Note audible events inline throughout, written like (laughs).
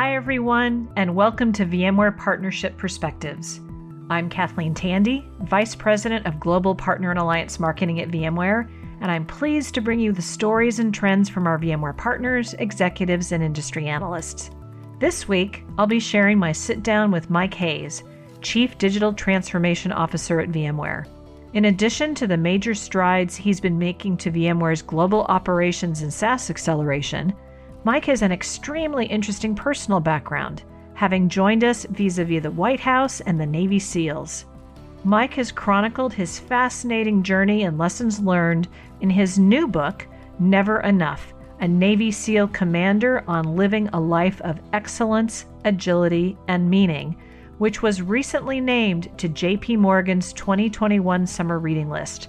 Hi, everyone, and welcome to VMware Partnership Perspectives. I'm Kathleen Tandy, Vice President of Global Partner and Alliance Marketing at VMware, and I'm pleased to bring you the stories and trends from our VMware partners, executives, and industry analysts. This week, I'll be sharing my sit down with Mike Hayes, Chief Digital Transformation Officer at VMware. In addition to the major strides he's been making to VMware's global operations and SaaS acceleration, Mike has an extremely interesting personal background, having joined us vis a vis the White House and the Navy SEALs. Mike has chronicled his fascinating journey and lessons learned in his new book, Never Enough A Navy SEAL Commander on Living a Life of Excellence, Agility, and Meaning, which was recently named to JP Morgan's 2021 summer reading list.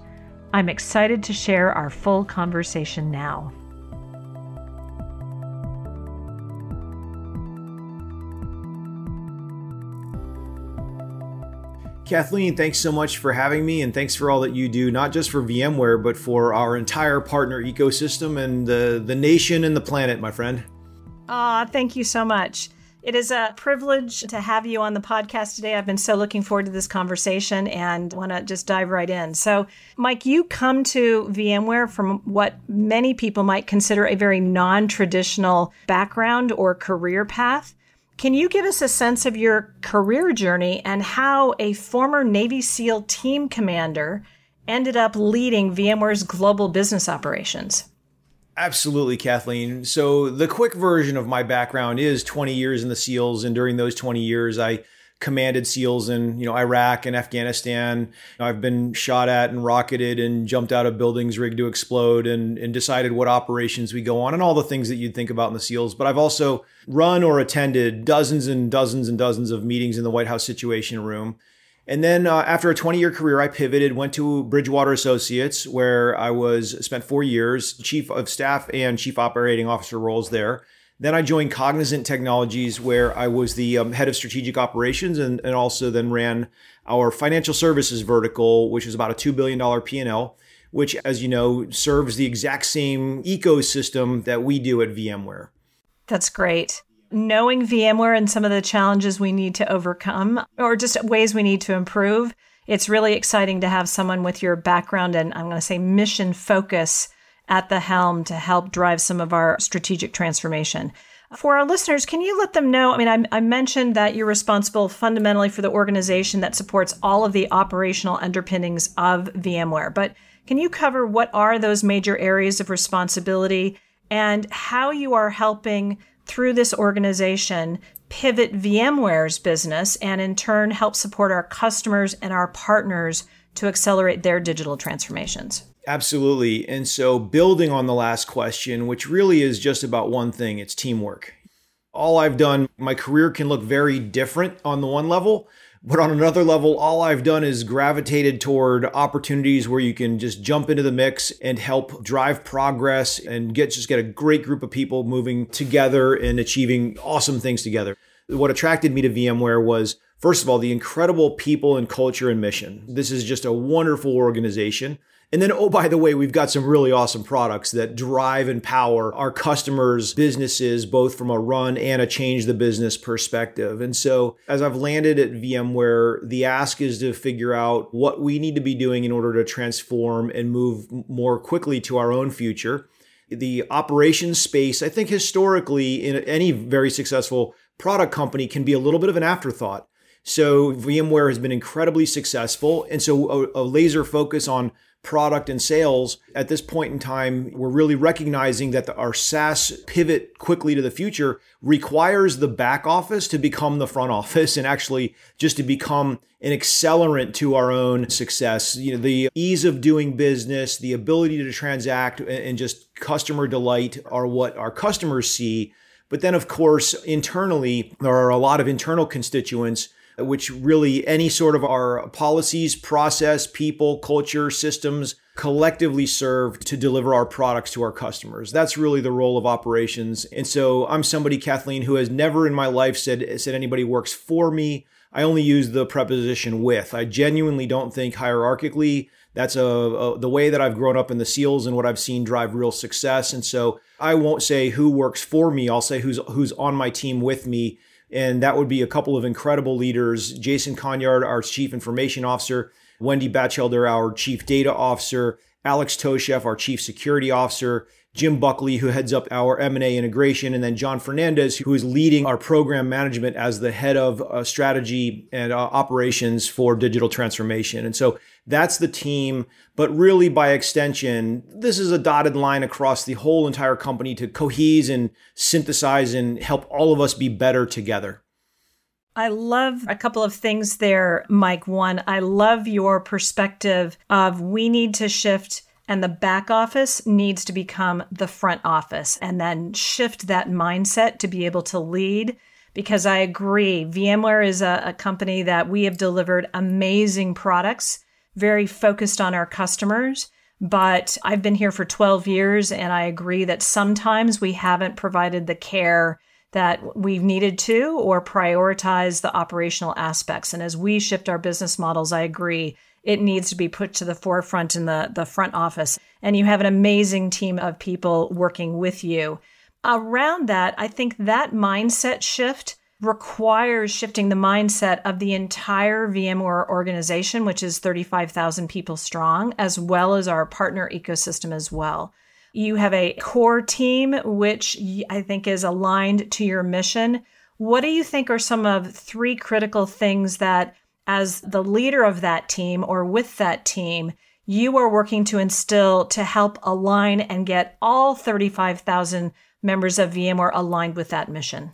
I'm excited to share our full conversation now. Kathleen, thanks so much for having me, and thanks for all that you do, not just for VMware, but for our entire partner ecosystem and the, the nation and the planet, my friend. Ah, thank you so much. It is a privilege to have you on the podcast today. I've been so looking forward to this conversation and want to just dive right in. So, Mike, you come to VMware from what many people might consider a very non traditional background or career path. Can you give us a sense of your career journey and how a former Navy SEAL team commander ended up leading VMware's global business operations? Absolutely, Kathleen. So, the quick version of my background is 20 years in the SEALs. And during those 20 years, I commanded SEALs in you know Iraq and Afghanistan. I've been shot at and rocketed and jumped out of buildings rigged to explode and, and decided what operations we go on and all the things that you'd think about in the SEALs. But I've also run or attended dozens and dozens and dozens of meetings in the White House Situation Room. And then uh, after a 20 year career, I pivoted, went to Bridgewater Associates, where I was spent four years, chief of staff and chief operating officer roles there. Then I joined Cognizant Technologies, where I was the um, head of strategic operations and, and also then ran our financial services vertical, which is about a $2 billion P&L, which, as you know, serves the exact same ecosystem that we do at VMware. That's great. Knowing VMware and some of the challenges we need to overcome, or just ways we need to improve, it's really exciting to have someone with your background and I'm going to say mission focus at the helm to help drive some of our strategic transformation. For our listeners, can you let them know? I mean, I, I, mentioned that you're responsible fundamentally for the organization that supports all of the operational underpinnings of VMware, but can you cover what are those major areas of responsibility and how you are helping through this organization pivot VMware's business and in turn help support our customers and our partners to accelerate their digital transformations? Absolutely. And so, building on the last question, which really is just about one thing it's teamwork. All I've done, my career can look very different on the one level, but on another level, all I've done is gravitated toward opportunities where you can just jump into the mix and help drive progress and get just get a great group of people moving together and achieving awesome things together. What attracted me to VMware was First of all, the incredible people and culture and mission. This is just a wonderful organization. And then, oh, by the way, we've got some really awesome products that drive and power our customers' businesses, both from a run and a change the business perspective. And so, as I've landed at VMware, the ask is to figure out what we need to be doing in order to transform and move more quickly to our own future. The operations space, I think historically, in any very successful product company, can be a little bit of an afterthought. So, VMware has been incredibly successful. And so, a, a laser focus on product and sales, at this point in time, we're really recognizing that the, our SaaS pivot quickly to the future requires the back office to become the front office (laughs) and actually just to become an accelerant to our own success. You know, the ease of doing business, the ability to transact and just customer delight are what our customers see. But then, of course, internally, there are a lot of internal constituents which really any sort of our policies, process, people, culture, systems collectively serve to deliver our products to our customers. That's really the role of operations. And so I'm somebody, Kathleen, who has never in my life said, said anybody works for me. I only use the preposition with. I genuinely don't think hierarchically that's a, a, the way that I've grown up in the SEALs and what I've seen drive real success. And so I won't say who works for me. I'll say who's who's on my team with me. And that would be a couple of incredible leaders. Jason Conyard, our chief information officer, Wendy Batchelder, our chief data officer, Alex Tosheff, our chief security officer, Jim Buckley, who heads up our M&A integration, and then John Fernandez, who is leading our program management as the head of uh, strategy and uh, operations for digital transformation. And so that's the team. But really, by extension, this is a dotted line across the whole entire company to cohese and synthesize and help all of us be better together. I love a couple of things there, Mike. One, I love your perspective of we need to shift and the back office needs to become the front office and then shift that mindset to be able to lead. Because I agree, VMware is a, a company that we have delivered amazing products, very focused on our customers. But I've been here for 12 years, and I agree that sometimes we haven't provided the care that we've needed to or prioritize the operational aspects. And as we shift our business models, I agree it needs to be put to the forefront in the, the front office. And you have an amazing team of people working with you. Around that, I think that mindset shift requires shifting the mindset of the entire VMware organization, which is 35,000 people strong, as well as our partner ecosystem as well. You have a core team, which I think is aligned to your mission. What do you think are some of three critical things that as the leader of that team or with that team, you are working to instill to help align and get all 35,000 members of VMware aligned with that mission.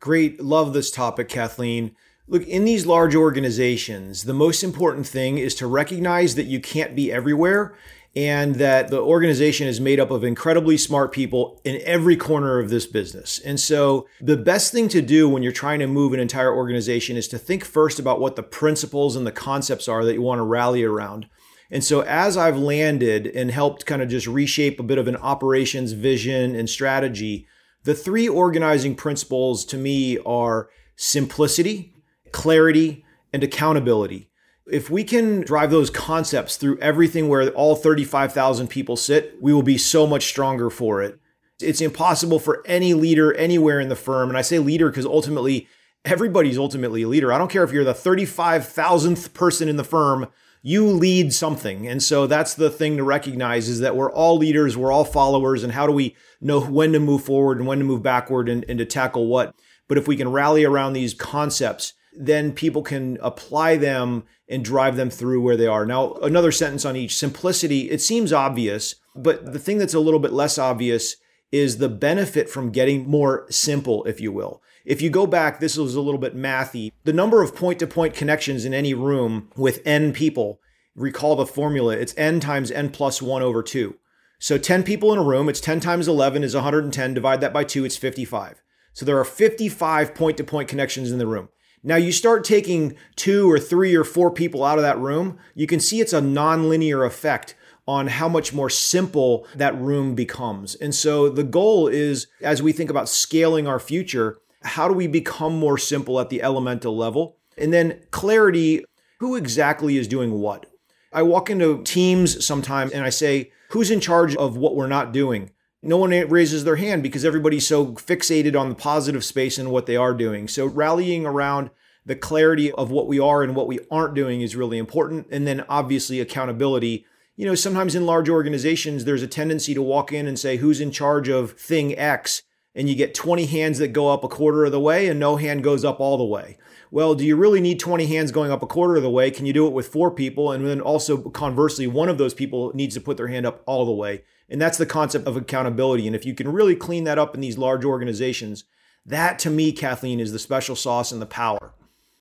Great. Love this topic, Kathleen. Look, in these large organizations, the most important thing is to recognize that you can't be everywhere and that the organization is made up of incredibly smart people in every corner of this business. And so the best thing to do when you're trying to move an entire organization is to think first about what the principles and the concepts are that you want to rally around. And so as I've landed and helped kind of just reshape a bit of an operations vision and strategy, the three organizing principles to me are simplicity, clarity, and accountability. If we can drive those concepts through everything where all 35,000 people sit, we will be so much stronger for it. It's impossible for any leader anywhere in the firm. And I say leader because ultimately, everybody's ultimately a leader. I don't care if you're the 35,000th person in the firm, you lead something. And so that's the thing to recognize is that we're all leaders, we're all followers. And how do we know when to move forward and when to move backward and, and to tackle what? But if we can rally around these concepts, then people can apply them and drive them through where they are. Now, another sentence on each simplicity, it seems obvious, but the thing that's a little bit less obvious is the benefit from getting more simple, if you will. If you go back, this was a little bit mathy. The number of point to point connections in any room with n people, recall the formula, it's n times n plus 1 over 2. So 10 people in a room, it's 10 times 11 is 110. Divide that by 2, it's 55. So there are 55 point to point connections in the room. Now you start taking two or three or four people out of that room, you can see it's a nonlinear effect on how much more simple that room becomes. And so the goal is as we think about scaling our future, how do we become more simple at the elemental level? And then clarity, who exactly is doing what? I walk into teams sometimes and I say, who's in charge of what we're not doing? No one raises their hand because everybody's so fixated on the positive space and what they are doing. So rallying around the clarity of what we are and what we aren't doing is really important. And then obviously accountability. You know, sometimes in large organizations, there's a tendency to walk in and say, who's in charge of thing X? And you get 20 hands that go up a quarter of the way and no hand goes up all the way. Well, do you really need 20 hands going up a quarter of the way? Can you do it with four people? And then also conversely, one of those people needs to put their hand up all the way. And that's the concept of accountability. And if you can really clean that up in these large organizations, that to me, Kathleen, is the special sauce and the power.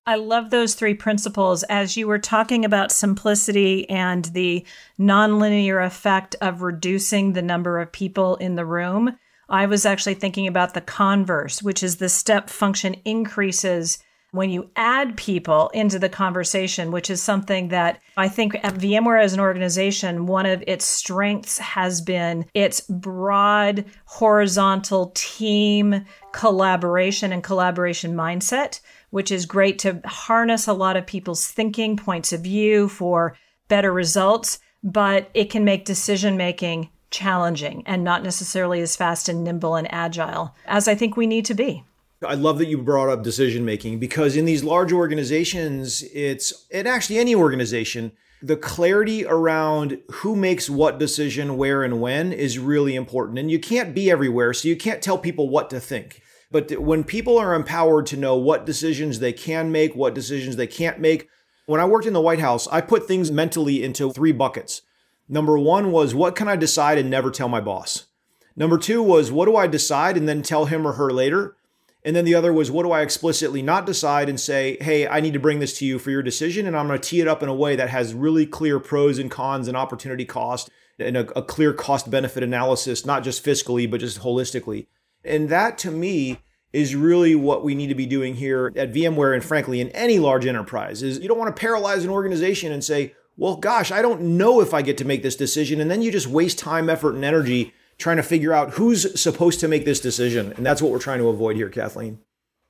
I love those three principles. As you were talking about simplicity and the nonlinear effect of reducing the number of people in the room, I was actually thinking about the converse, which is the step function increases when you add people into the conversation, which is something that I think at VMware as an organization, one of its strengths has been its broad horizontal team collaboration and collaboration mindset which is great to harness a lot of people's thinking, points of view for better results, but it can make decision making challenging and not necessarily as fast and nimble and agile as I think we need to be. I love that you brought up decision making because in these large organizations, it's, and actually any organization, the clarity around who makes what decision, where, and when is really important. And you can't be everywhere, so you can't tell people what to think. But when people are empowered to know what decisions they can make, what decisions they can't make, when I worked in the White House, I put things mentally into three buckets. Number one was what can I decide and never tell my boss? Number two was what do I decide and then tell him or her later? And then the other was what do I explicitly not decide and say, hey, I need to bring this to you for your decision. And I'm going to tee it up in a way that has really clear pros and cons and opportunity cost and a, a clear cost benefit analysis, not just fiscally, but just holistically. And that to me is really what we need to be doing here at VMware and frankly in any large enterprise is you don't want to paralyze an organization and say, well, gosh, I don't know if I get to make this decision. And then you just waste time, effort, and energy trying to figure out who's supposed to make this decision. And that's what we're trying to avoid here, Kathleen.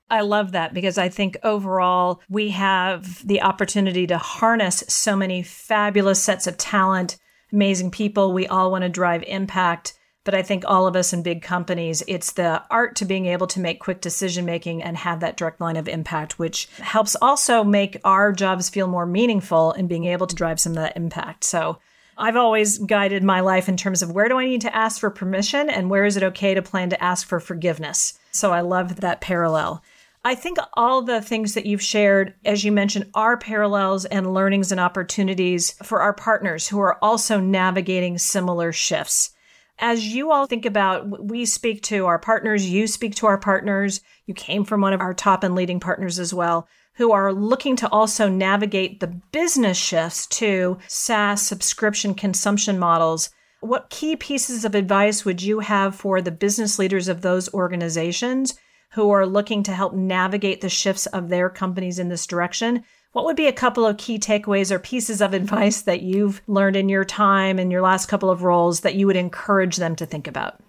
I love that because I think overall we have the opportunity to harness so many fabulous sets of talent, amazing people. We all want to drive impact. But I think all of us in big companies, it's the art to being able to make quick decision making and have that direct line of impact, which helps also make our jobs feel more meaningful and being able to drive some of that impact. So I've always guided my life in terms of where do I need to ask for permission and where is it okay to plan to ask for forgiveness. So I love that parallel. I think all the things that you've shared, as you mentioned, are parallels and learnings and opportunities for our partners who are also navigating similar shifts as you all think about, we speak to our partners, you speak to our partners, you came from one of our top and leading partners as well, who are looking to also navigate the business shifts to SaaS subscription consumption models. What key pieces of advice would you have for the business leaders of those organizations who are looking to help navigate the shifts of their companies in this direction? What would be a couple of key takeaways or pieces of (laughs) advice that you've learned in your time in your last couple of roles that you would encourage them to think about?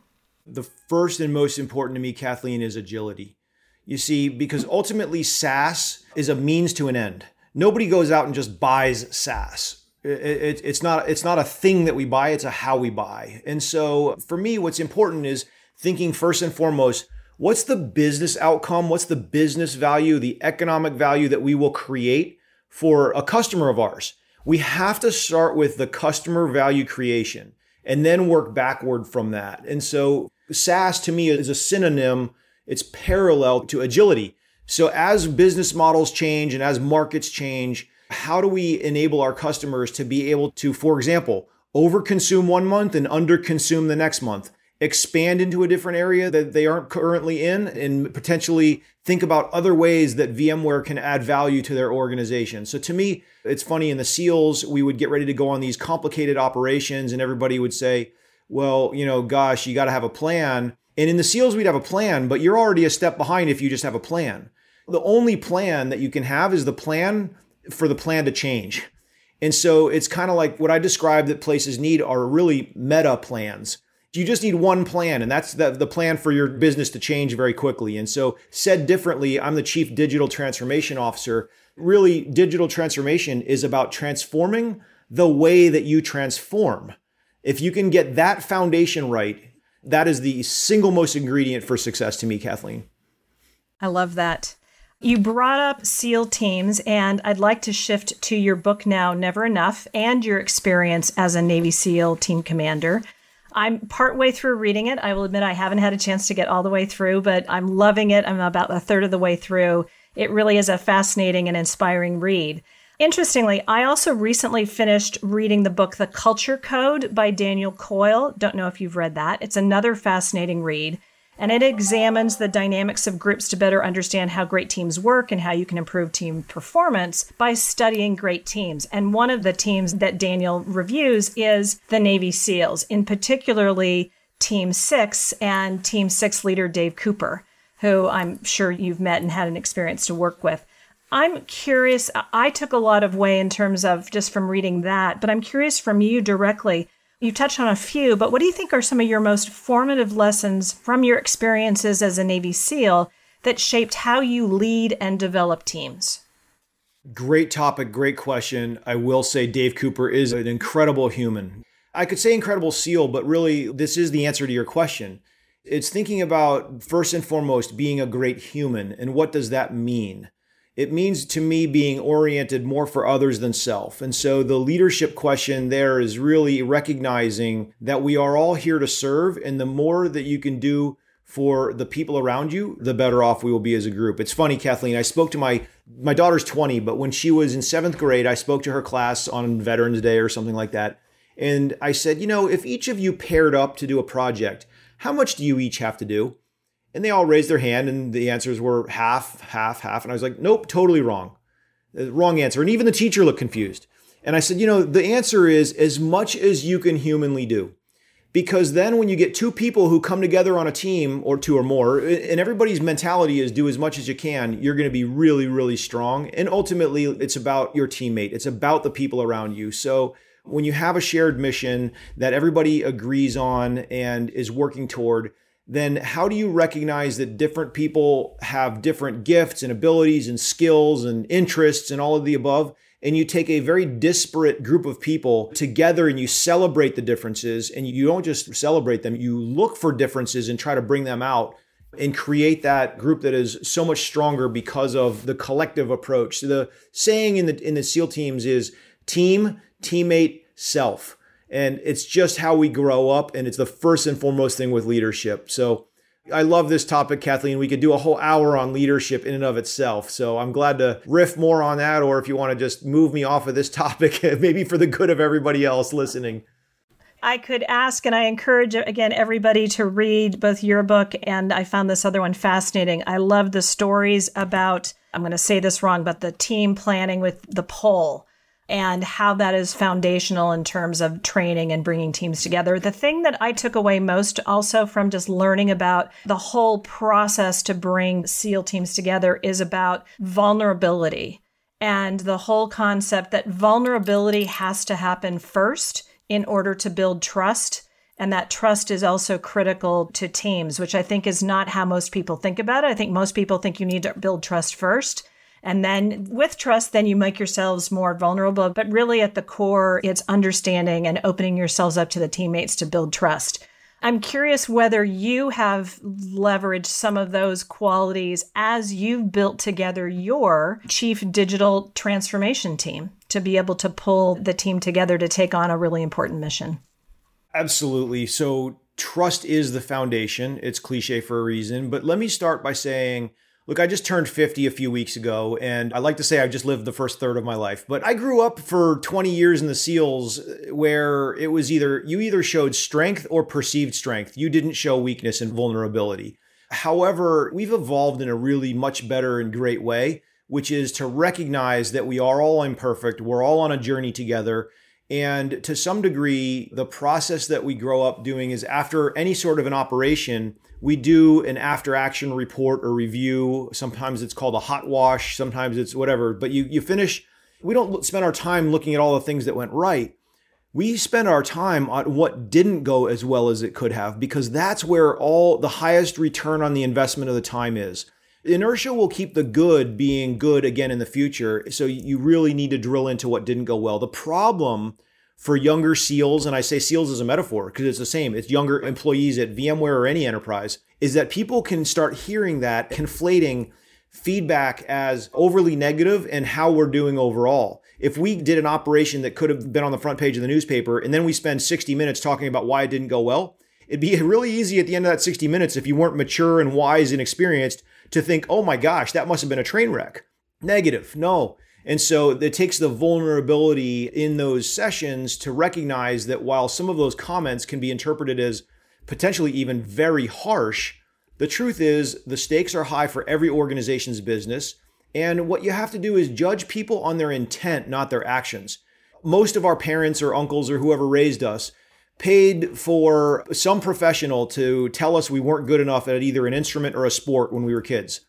The first and most important to me, Kathleen, is agility. You see, because ultimately SaaS is a means to an end. Nobody goes out and just buys SaaS. It, it, it's not it's not a thing that we buy it's a how we buy and so for me what's important is thinking first and foremost what's the business outcome? What's the business value, the economic value that we will create for a customer of ours? We have to start with the customer value creation and then work backward from that. And so SaaS to me is a synonym, it's parallel to agility. So as business models change and as markets change, how do we enable our customers to be able to, for example, overconsume one month and underconsume the next month? expand into a different area that they aren't currently in and potentially think about other ways that VMware can add value to their organization. So to me, it's funny in the SEALs, we would get ready to go on these complicated operations and everybody would say, well, you know, gosh, you got to have a plan. And in the SEALs, we'd have a plan, but you're already a step behind if you just have a plan. The only plan that you can have is the plan for the plan to change. And so it's kind of like what I described that places need are really meta plans you just need one plan and that's the, the plan for your business to change very quickly and so said differently i'm the chief digital transformation officer really digital transformation is about transforming the way that you transform if you can get that foundation right that is the single most ingredient for success to me kathleen i love that you brought up SEAL teams, and I'd like to shift to your book now, Never Enough, and your experience as a Navy SEAL team commander. I'm partway through reading it. I will admit I haven't had a chance to get all the way through, but I'm loving it. I'm about a third of the way through. It really is a fascinating and inspiring read. Interestingly, I also recently finished reading the book The Culture Code by Daniel Coyle. Don't know if you've read that. It's another fascinating read and it examines the dynamics of groups to better understand how great teams work and how you can improve team performance by studying great teams. And one of the teams that Daniel reviews is the Navy SEALs, in particularly Team 6 and Team 6 leader Dave Cooper, who I'm sure you've met and had an experience to work with. I'm curious, I took a lot of way in terms of just from reading that, but I'm curious from you directly you touched on a few, but what do you think are some of your most formative lessons from your experiences as a Navy SEAL that shaped how you lead and develop teams? Great topic, great question. I will say Dave Cooper is an incredible human. I could say incredible SEAL, but really, this is the answer to your question. It's thinking about, first and foremost, being a great human. And what does that mean? It means to me being oriented more for others than self. And so the leadership question there is really recognizing that we are all here to serve. And the more that you can do for the people around you, the better off we will be as a group. It's funny, Kathleen. I spoke to my my daughter's 20, but when she was in seventh grade, I spoke to her class on Veterans Day or something like that. And I said, you know, if each of you paired up to do a project, how much do you each have to do? And they all raised their hand, and the answers were half, half, half. And I was like, nope, totally wrong. Uh, wrong answer. And even the teacher looked confused. And I said, you know, the answer is as much as you can humanly do because then when you get two people who come together on a team or two or more and everybody's mentality is do as much as you can you're going to be really really strong and ultimately it's about your teammate it's about the people around you so when you have a shared mission that everybody agrees on and is working toward then how do you recognize that different people have different gifts and abilities and skills and interests and all of the above and you take a very disparate group of people together and you celebrate the differences and you don't just celebrate them, you look for differences and try to bring them out and create that group that is so much stronger because of the collective approach. So the saying in the in the SEAL teams is team, teammate, self. And it's just how we grow up and it's the first and foremost thing with leadership. So I love this topic, Kathleen. We could do a whole hour on leadership in and of itself. So I'm glad to riff more on that, or if you want to just move me off of this topic, (laughs) maybe for the good of everybody else listening. I could ask, and I encourage again everybody to read both your book and I found this other one fascinating. I love the stories about, I'm going to say this wrong, but the team planning with the pole and how that is foundational in terms of training and bringing teams together. The thing that I took away most also from just learning about the whole process to bring SEAL teams together is about vulnerability and the whole concept that vulnerability has to happen first in order to build trust. And that trust is also critical to teams, which I think is not how most people think about it. I think most people think you need to build trust first. And then with trust, then you make yourselves more vulnerable. But really at the core, it's understanding and opening yourselves up to the teammates to build trust. I'm curious whether you have leveraged some of those qualities as you've built together your chief digital transformation team to be able to pull the team together to take on a really important mission. Absolutely. So, trust is the foundation. It's cliche for a reason. But let me start by saying, Look, I just turned 50 a few weeks ago, and I like to say I've just lived the first third of my life. But I grew up for 20 years in the SEALs uh, where it was either you either showed strength or perceived strength. You didn't show weakness and vulnerability. However, we've evolved in a really much better and great way, which is to recognize that we are all imperfect, we're all on a journey together. And to some degree, the process that we grow up doing is after any sort of an operation, we do an after action report or review. Sometimes it's called a hot wash, sometimes it's whatever, but you, you finish. We don't spend our time looking at all the things that went right. We spend our time on what didn't go as well as it could have because that's where all the highest return on the investment of the time is. Inertia will keep the good being good again in the future. So you really need to drill into what didn't go well. The problem for younger SEALs, and I say SEALs as a metaphor because it's the same, it's younger employees at VMware or any enterprise, is that people can start hearing that conflating feedback as overly negative and how we're doing overall. If we did an operation that could have been on the front page of the newspaper and then we spend 60 minutes talking about why it didn't go well, it'd be really easy at the end of that 60 minutes if you weren't mature and wise and experienced to think, oh my gosh, that must have been a train wreck. Negative. No. And so it takes the vulnerability in those sessions to recognize that while some of those comments can be interpreted as potentially even very harsh, the truth is the stakes are high for every organization's business. And what you have to do is judge people on their intent, not their actions. Most of our parents or uncles or whoever raised us paid for some professional to tell us we weren't good enough at either an instrument or a sport when we were kids.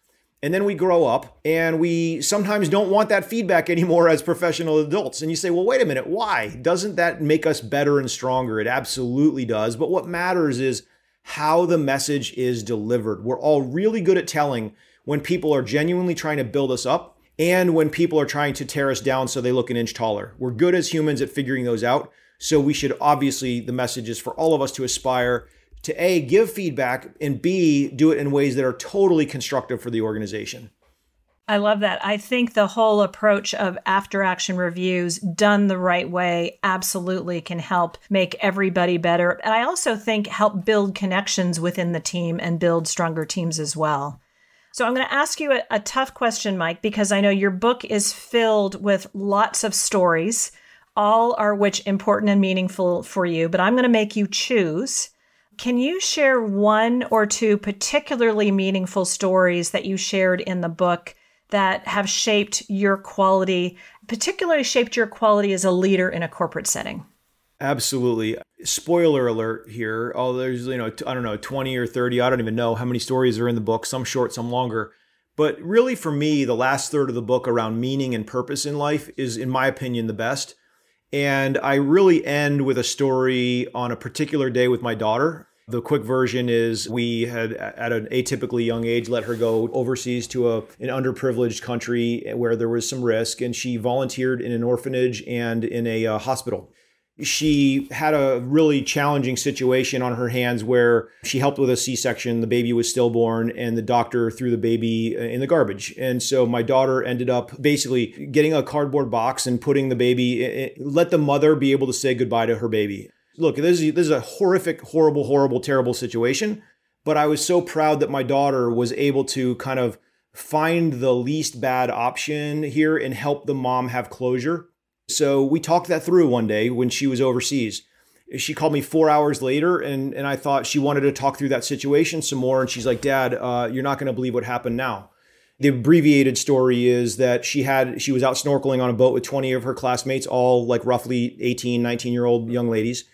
And then we grow up and we sometimes don't want that feedback (laughs) anymore as professional adults. And you say, well, wait a minute, why? Doesn't that make us better and stronger? It absolutely does. But what matters is how the message is delivered. We're all really good at telling when people are genuinely trying to build us up and when people are trying to tear us down so they look an inch taller. We're good as humans at figuring those out. So we should obviously, the message is for all of us to aspire to A, give feedback, and B, do it in ways that are totally constructive for the organization. I love that. I think the whole approach of after action reviews done the right way absolutely can help make everybody better. And I also think help build connections within the team and build stronger teams as well. So I'm going to ask you a, a tough question, Mike, because I know your book is filled with lots of stories, all are which important and meaningful for you, but I'm going to make you choose. Can you share one or two particularly meaningful stories that you shared in the book that have shaped your quality, particularly shaped your quality as a leader in a corporate setting? Absolutely. Spoiler alert here. Oh, there's, you know, I don't know, 20 or 30, I don't even know how many stories are in the book, some short, some longer. But really, for me, the last third of the book around meaning and purpose in life is, in my opinion, the best. And I really end with a story on a particular day with my daughter. The quick version is we had, at an atypically young age, let her go overseas to a, an underprivileged country where there was some risk, and she volunteered in an orphanage and in a uh, hospital. She had a really challenging situation on her hands where she helped with a C section. The baby was stillborn, and the doctor threw the baby uh, in the garbage. And so my daughter ended up basically getting a cardboard box and putting the baby, let the mother be able to say goodbye to her baby look, this is, this is a horrific, horrible, horrible, terrible situation. But I was so proud that my daughter was able to kind of find the least bad option here and help the mom have closure. So we talked that through one day when she was overseas. She called me four hours later, and, and I thought she wanted to talk through that situation some more. And she's like, Dad, uh, you're not going to believe what happened now. The abbreviated story is that she had she was out snorkeling on a boat with 20 of her classmates, all like roughly 18, 19 year old young ladies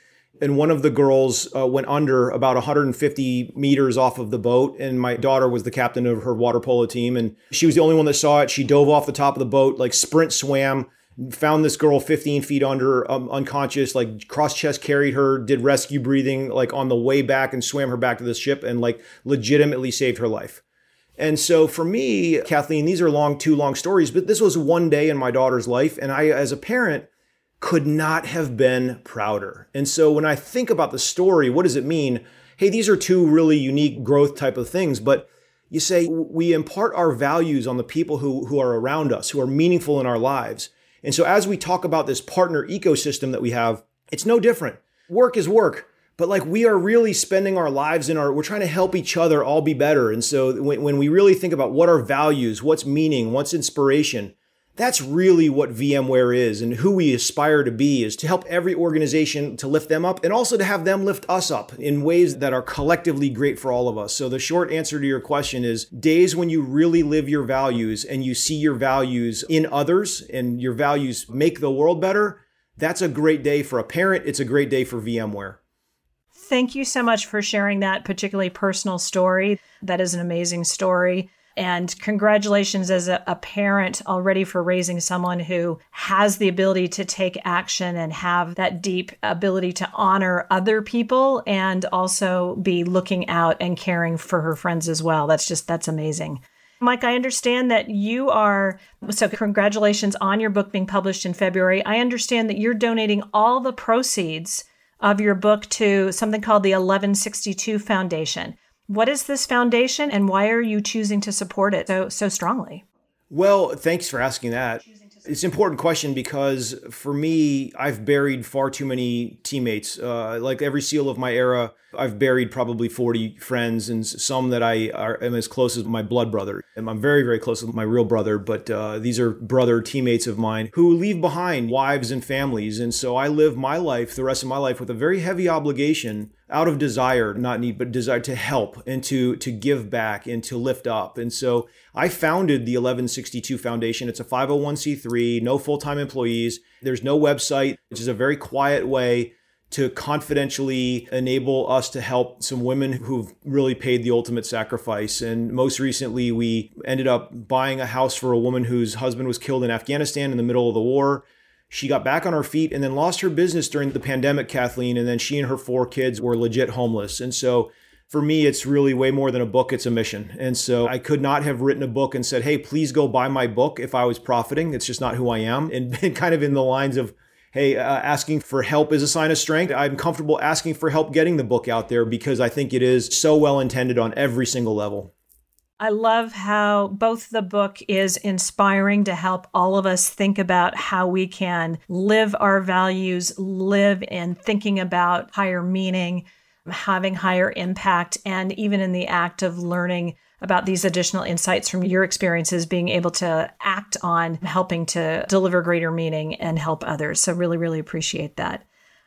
and one of the girls uh, went under about 150 meters off of the boat and my daughter was the captain of her water polo team and she was the only one that saw it she dove off the top of the boat like sprint swam found this girl 15 feet under um, unconscious like cross chest carried her did rescue breathing like on the way back and swam her back to the ship and like legitimately saved her life and so for me kathleen these are long two long stories but this was one day in my daughter's life and i as a parent could not have been prouder. And so when I think about the story, what does it mean? Hey, these are two really unique growth type of things, but you say we impart our values on the people who, who are around us, who are meaningful in our lives. And so as we talk about this partner ecosystem that we have, it's no different. Work is work, but like we are really spending our lives in our, we're trying to help each other all be better. And so when, when we really think about what are values, what's meaning, what's inspiration, that's really what VMware is and who we aspire to be is to help every organization to lift them up and also to have them lift us up in ways that are collectively great for all of us. So the short answer to your question is days when you really live your values and you see your values in others and your values make the world better. That's a great day for a parent. It's a great day for VMware. Thank you so much for sharing that particularly personal story. That is an amazing story. And congratulations as a, a, parent already for raising someone who has the ability to take action and have that deep ability to honor other people and also be looking out and caring for her friends as well. That's just, that's amazing. Mike, I understand that you are, so congratulations on your book being published in February. I understand that you're donating all the proceeds of your book to something called the 1162 Foundation. What is this foundation and why are you choosing to support it so so strongly? Well, thanks for asking that. It's an important question because for me, I've buried far too many teammates. Uh, like every SEAL of my era, I've buried probably 40 friends and some that I are, am as close as my blood brother. And I'm very, very close with my real brother, but uh, these are brother teammates of mine who leave behind wives and families. And so I live my life, the rest of my life, with a very heavy obligation out of desire, not need, but desire to help and to, to give back and to lift up. And so I founded the 1162 Foundation. It's a 501c3, no full time employees. There's no website, which is a very quiet way to confidentially enable us to help some women who've really paid the ultimate sacrifice. And most recently, we ended up buying a house for a woman whose husband was killed in Afghanistan in the middle of the war. She got back on her feet and then lost her business during the pandemic, Kathleen. And then she and her four kids were legit homeless. And so for me, it's really way more than a book, it's a mission. And so I could not have written a book and said, hey, please go buy my book if I was profiting. It's just not who I am. And (laughs) kind of in the lines of, hey, uh, asking for help is a sign of strength. I'm comfortable asking for help getting the book out there because I think it is so well intended on every single level. I love how both the book is inspiring to help all of us think about how we can live our values, live in thinking about higher meaning having higher impact, and even in the act of learning about these additional insights from your experiences, being able to act on helping to deliver greater meaning and help others. So, really, really appreciate that.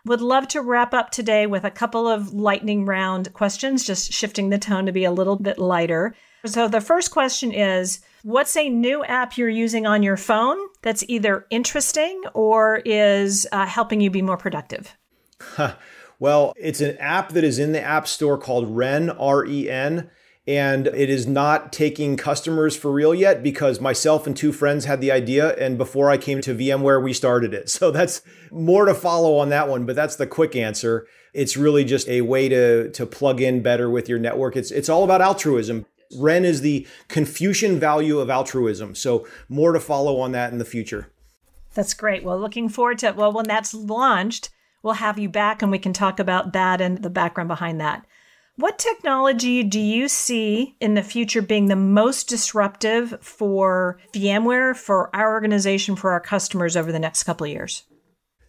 Would love to wrap up today with a couple of lightning round questions, just shifting the tone to be a little bit lighter. So, the first question is What's a new app you're using on your phone that's either interesting or is uh, helping you be more productive? Well, it's an app that is in the App Store called Ren, R E N. And it is not taking customers for real yet because myself and two friends had the idea. And before I came to VMware, we started it. So that's more to follow on that one, but that's the quick answer. It's really just a way to, to plug in better with your network. It's, it's all about altruism. Ren is the Confucian value of altruism. So more to follow on that in the future. That's great. Well, looking forward to it. Well, when that's launched, we'll have you back and we can talk about that and the background behind that. What technology do you see in the future being the most disruptive for VMware, for our organization, for our customers over the next couple of years?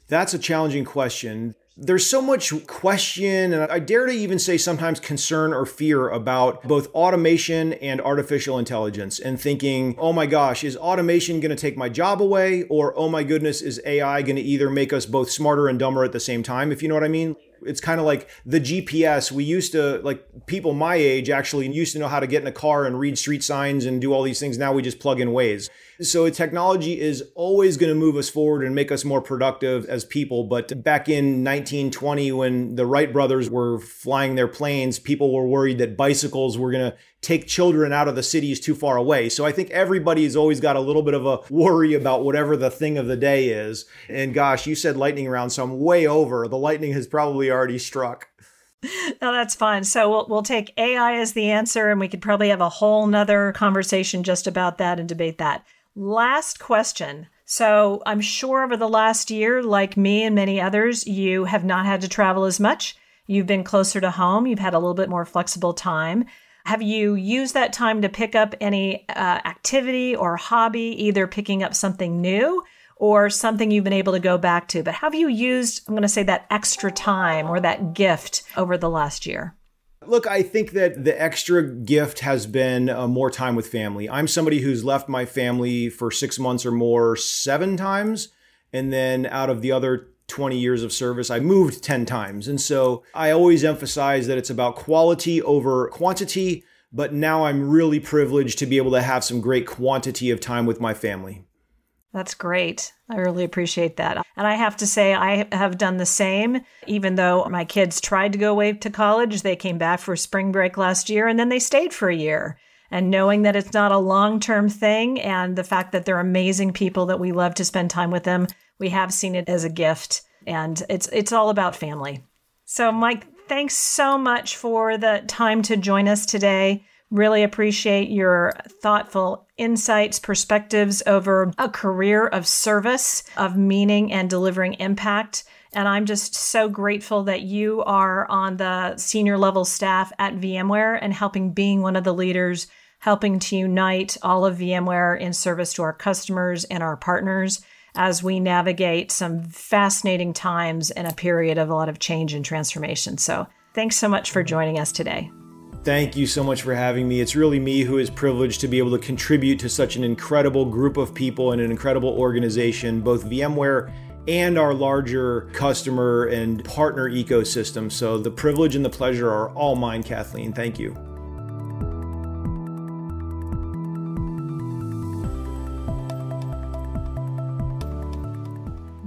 That's a challenging question there's so much question, and I dare to even say sometimes concern or fear about both automation and artificial intelligence, and thinking, oh my gosh, is automation going to take my job away? Or, oh my goodness, is AI going to either make us both smarter and dumber at the same time, if you know what I mean? It's kind of like the GPS. We used to, like people my age actually used to know how to get in a car and read street signs and do all these things. Now we just plug in Waze. So technology is always going to move us forward and make us more productive as people. But back in 1920, when the Wright brothers were flying their planes, people were worried that bicycles were going to take children out of the cities too far away. So I think everybody's always got a little bit of a worry about whatever the thing of the day is. And gosh, you said lightning round, so I'm way over. The lightning has probably already struck. No, that's fine. So we'll we'll take AI as the answer, and we could probably have a whole nother conversation just about that and debate that. Last question. So I'm sure over the last year, like me and many others, you have not had to travel as much. You've been closer to home. You've had a little bit more flexible time. Have you used that time to pick up any uh, activity or hobby, either picking up something new or something you've been able to go back to? But have you used, I'm going to say, that extra time or that gift over the last year? Look, I think that the extra gift has been uh, more time with family. I'm somebody who's left my family for six months or more seven times. And then out of the other 20 years of service, I moved 10 times. And so I always emphasize that it's about quality over quantity. But now I'm really privileged to be able to have some great quantity of time with my family. That's great. I really appreciate that. And I have to say, I have done the same. Even though my kids tried to go away to college, they came back for spring break last year and then they stayed for a year. And knowing that it's not a long term thing and the fact that they're amazing people that we love to spend time with them, we have seen it as a gift. And it's, it's all about family. So, Mike, thanks so much for the time to join us today. Really appreciate your thoughtful insights, perspectives over a career of service, of meaning, and delivering impact. And I'm just so grateful that you are on the senior level staff at VMware and helping being one of the leaders, helping to unite all of VMware in service to our customers and our partners as we navigate some fascinating times in a period of a lot of change and transformation. So thanks so much for joining us today. Thank you so much for having me. It's really me who is privileged to be able to contribute to such an incredible group of people and an incredible organization, both VMware and our larger customer and partner ecosystem. So the privilege and the pleasure are all mine, Kathleen. Thank you.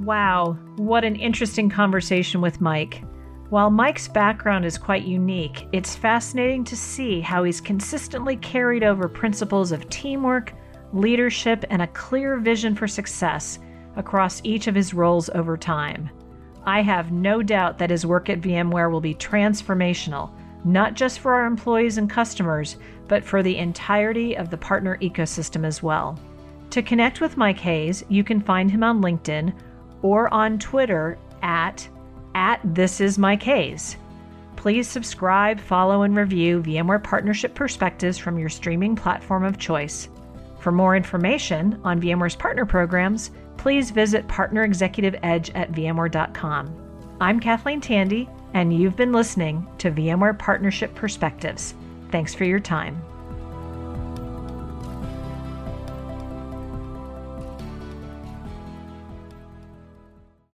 Wow, what an interesting conversation with Mike. While Mike's background is quite unique, it's fascinating to see how he's consistently carried over principles of teamwork, leadership, and a clear vision for success across each of his roles over time. I have no doubt that his work at VMware will be transformational, not just for our employees and customers, but for the entirety of the partner ecosystem as well. To connect with Mike Hayes, you can find him on LinkedIn or on Twitter at, at This Is Mike Hayes. Please subscribe, follow, and review VMware Partnership Perspectives from your streaming platform of choice. For more information on VMware's partner programs, please visit Partner Executive Edge at VMware.com. I'm Kathleen Tandy, and you've been listening to VMware Partnership Perspectives. Thanks for your time.